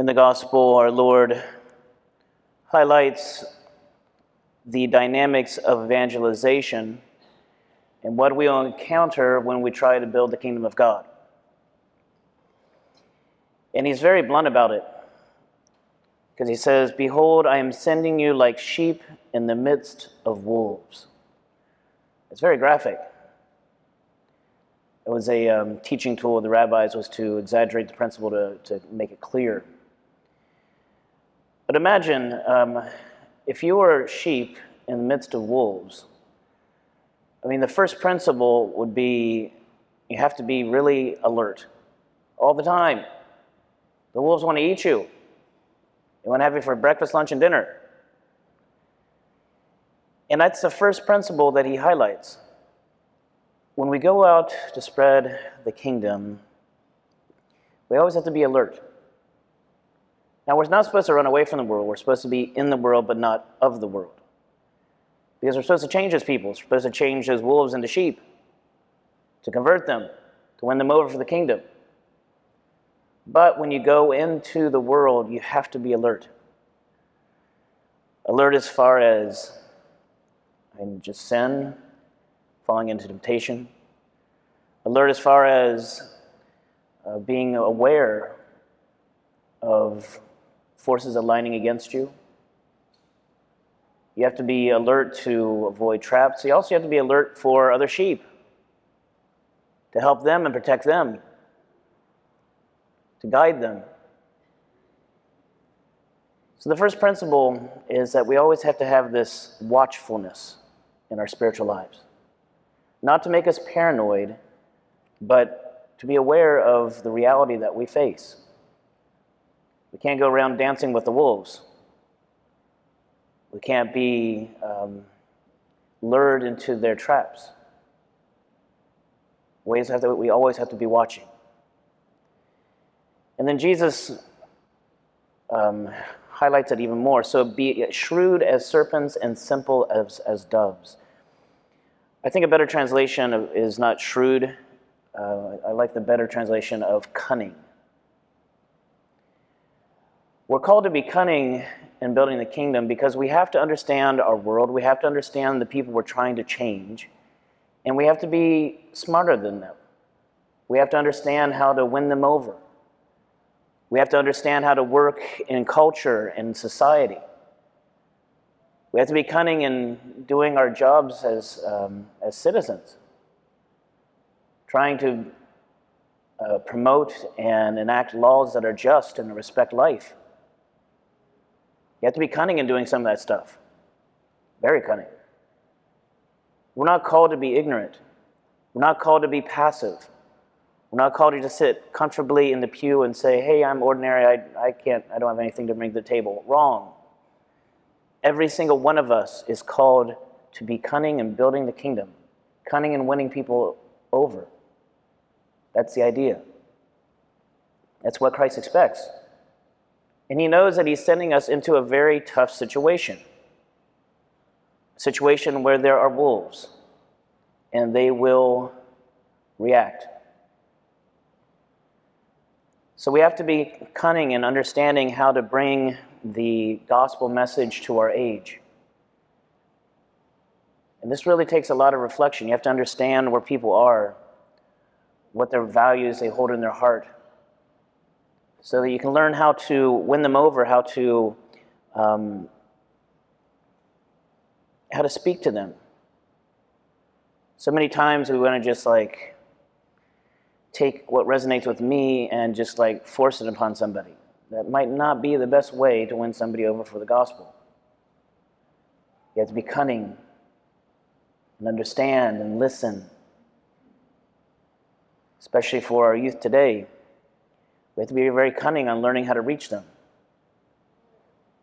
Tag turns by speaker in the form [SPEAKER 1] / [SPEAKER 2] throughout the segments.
[SPEAKER 1] In the gospel, our Lord highlights the dynamics of evangelization and what we will encounter when we try to build the kingdom of God. And he's very blunt about it because he says, Behold, I am sending you like sheep in the midst of wolves. It's very graphic. It was a um, teaching tool of the rabbis was to exaggerate the principle to, to make it clear. But imagine um, if you were sheep in the midst of wolves. I mean, the first principle would be you have to be really alert all the time. The wolves want to eat you. They want to have you for breakfast, lunch, and dinner. And that's the first principle that he highlights. When we go out to spread the kingdom, we always have to be alert. Now, we're not supposed to run away from the world. We're supposed to be in the world, but not of the world. Because we're supposed to change as people. We're supposed to change as wolves into sheep, to convert them, to win them over for the kingdom. But when you go into the world, you have to be alert. Alert as far as and just sin, falling into temptation. Alert as far as uh, being aware of forces aligning against you. You have to be alert to avoid traps. You also have to be alert for other sheep to help them and protect them, to guide them. So, the first principle is that we always have to have this watchfulness in our spiritual lives. Not to make us paranoid, but to be aware of the reality that we face. We can't go around dancing with the wolves. We can't be um, lured into their traps. We always, have to, we always have to be watching. And then Jesus um, highlights it even more. So be shrewd as serpents and simple as, as doves. I think a better translation is not shrewd. Uh, I like the better translation of cunning. We're called to be cunning in building the kingdom because we have to understand our world, we have to understand the people we're trying to change, and we have to be smarter than them. We have to understand how to win them over. We have to understand how to work in culture and society. We have to be cunning in doing our jobs as, um, as citizens, trying to uh, promote and enact laws that are just and respect life. You have to be cunning in doing some of that stuff. Very cunning. We're not called to be ignorant. We're not called to be passive. We're not called to just sit comfortably in the pew and say, hey, I'm ordinary, I, I can't, I don't have anything to bring to the table. Wrong. Every single one of us is called to be cunning in building the kingdom, cunning in winning people over. That's the idea. That's what Christ expects. And he knows that he's sending us into a very tough situation. A situation where there are wolves and they will react. So we have to be cunning in understanding how to bring the gospel message to our age. And this really takes a lot of reflection. You have to understand where people are, what their values they hold in their heart, so that you can learn how to win them over, how to um, how to speak to them. So many times we want to just like take what resonates with me and just like force it upon somebody that might not be the best way to win somebody over for the gospel. You have to be cunning and understand and listen, especially for our youth today. We have to be very cunning on learning how to reach them.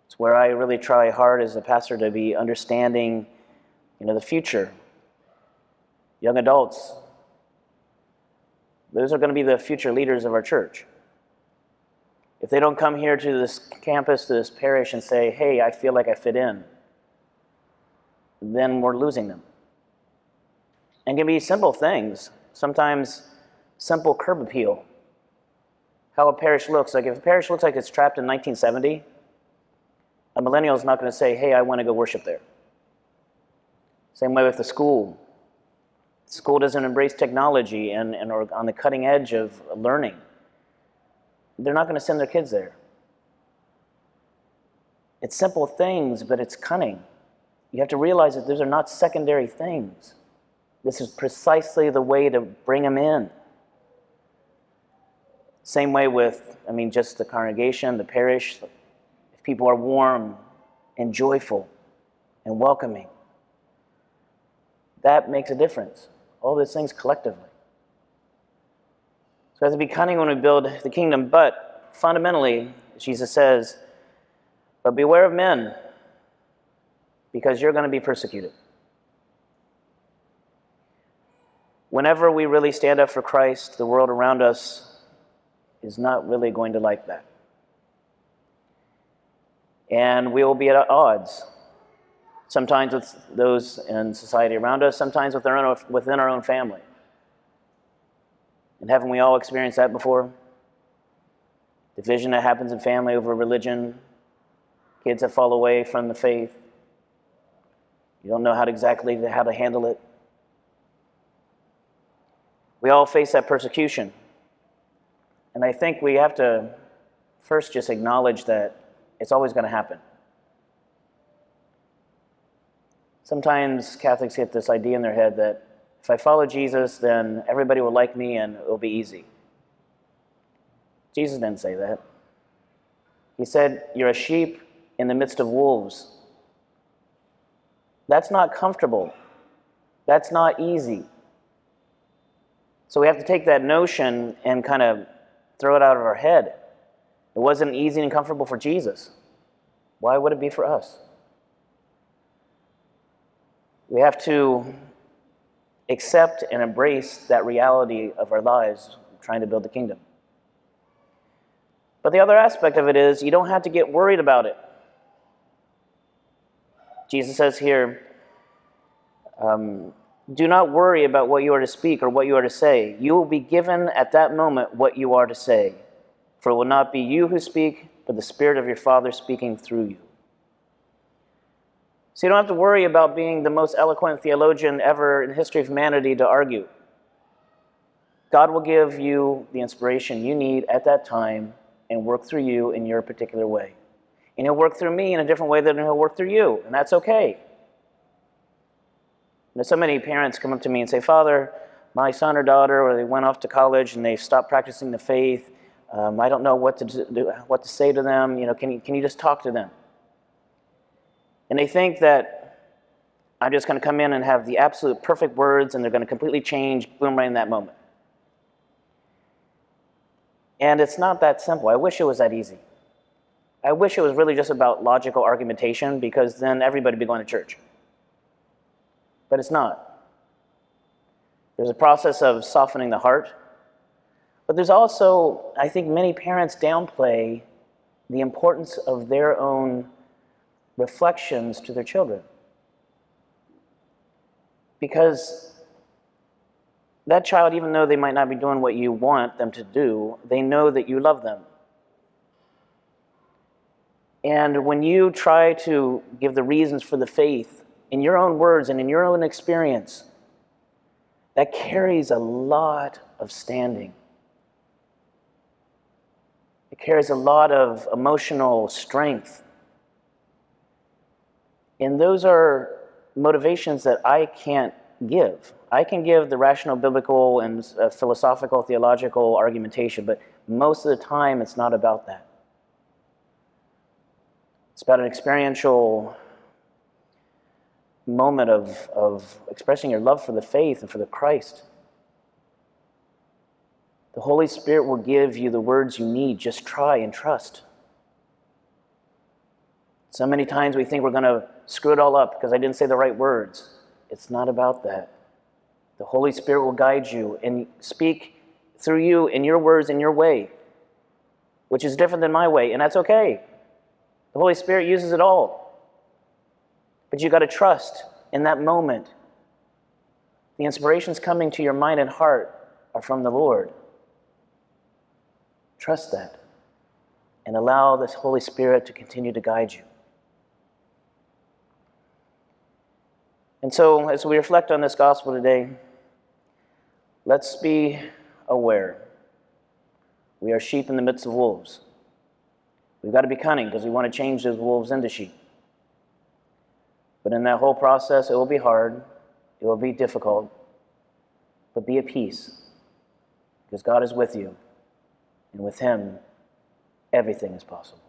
[SPEAKER 1] It's where I really try hard as a pastor to be understanding, you know, the future. Young adults, those are going to be the future leaders of our church. If they don't come here to this campus, to this parish, and say, hey, I feel like I fit in, then we're losing them. And it can be simple things, sometimes simple curb appeal. How a parish looks. Like if a parish looks like it's trapped in 1970, a millennial is not going to say, hey, I want to go worship there. Same way with the school. School doesn't embrace technology and, and are on the cutting edge of learning. They're not going to send their kids there. It's simple things, but it's cunning. You have to realize that those are not secondary things. This is precisely the way to bring them in. Same way with, I mean, just the congregation, the parish. If people are warm and joyful and welcoming, that makes a difference. All those things collectively. So we have to be cunning when we build the kingdom, but fundamentally, Jesus says, but beware of men, because you're going to be persecuted. Whenever we really stand up for Christ, the world around us is not really going to like that. And we will be at odds, sometimes with those in society around us, sometimes with our own, within our own family. And haven't we all experienced that before? Division that happens in family over religion, kids that fall away from the faith. You don't know how to exactly how to handle it. We all face that persecution. And I think we have to first just acknowledge that it's always going to happen. Sometimes Catholics get this idea in their head that if I follow Jesus, then everybody will like me and it will be easy. Jesus didn't say that. He said, You're a sheep in the midst of wolves. That's not comfortable. That's not easy. So we have to take that notion and kind of throw it out of our head. It wasn't easy and comfortable for Jesus. Why would it be for us? We have to accept and embrace that reality of our lives trying to build the kingdom. But the other aspect of it is you don't have to get worried about it. Jesus says here, um, do not worry about what you are to speak or what you are to say. You will be given at that moment what you are to say. For it will not be you who speak, but the Spirit of your Father speaking through you. So you don't have to worry about being the most eloquent theologian ever in the history of humanity to argue. God will give you the inspiration you need at that time and work through you in your particular way. And he'll work through me in a different way than he'll work through you, and that's okay. Know, so many parents come up to me and say, Father, my son or daughter, or they went off to college and they stopped practicing the faith. Um, I don't know what to do, what to say to them. You know, can you, can you just talk to them? And they think that I'm just going to come in and have the absolute perfect words, and they're going to completely change, boom, right in that moment. And it's not that simple. I wish it was that easy. I wish it was really just about logical argumentation because then everybody would be going to church. But it's not. There's a process of softening the heart. But there's also, I think many parents downplay the importance of their own reflections to their children. Because that child, even though they might not be doing what you want them to do, they know that you love them. And when you try to give the reasons for the faith in your own words and in your own experience, that carries a lot of standing. It carries a lot of emotional strength. And those are motivations that I can't give. I can give the rational, biblical, and uh, philosophical, theological argumentation, but most of the time it's not about that. It's about an experiential moment of, of expressing your love for the faith and for the Christ. The Holy Spirit will give you the words you need. Just try and trust. So many times we think we're going to screw it all up because I didn't say the right words. It's not about that. The Holy Spirit will guide you and speak through you in your words in your way, which is different than my way, and that's okay. The Holy Spirit uses it all. But you got to trust in that moment. The inspirations coming to your mind and heart are from the Lord. Trust that and allow this Holy Spirit to continue to guide you. And so, as we reflect on this gospel today, let's be aware. We are sheep in the midst of wolves. We've got to be cunning because we want to change those wolves into sheep. But in that whole process, it will be hard, it will be difficult, but be at peace because God is with you, and with Him, everything is possible.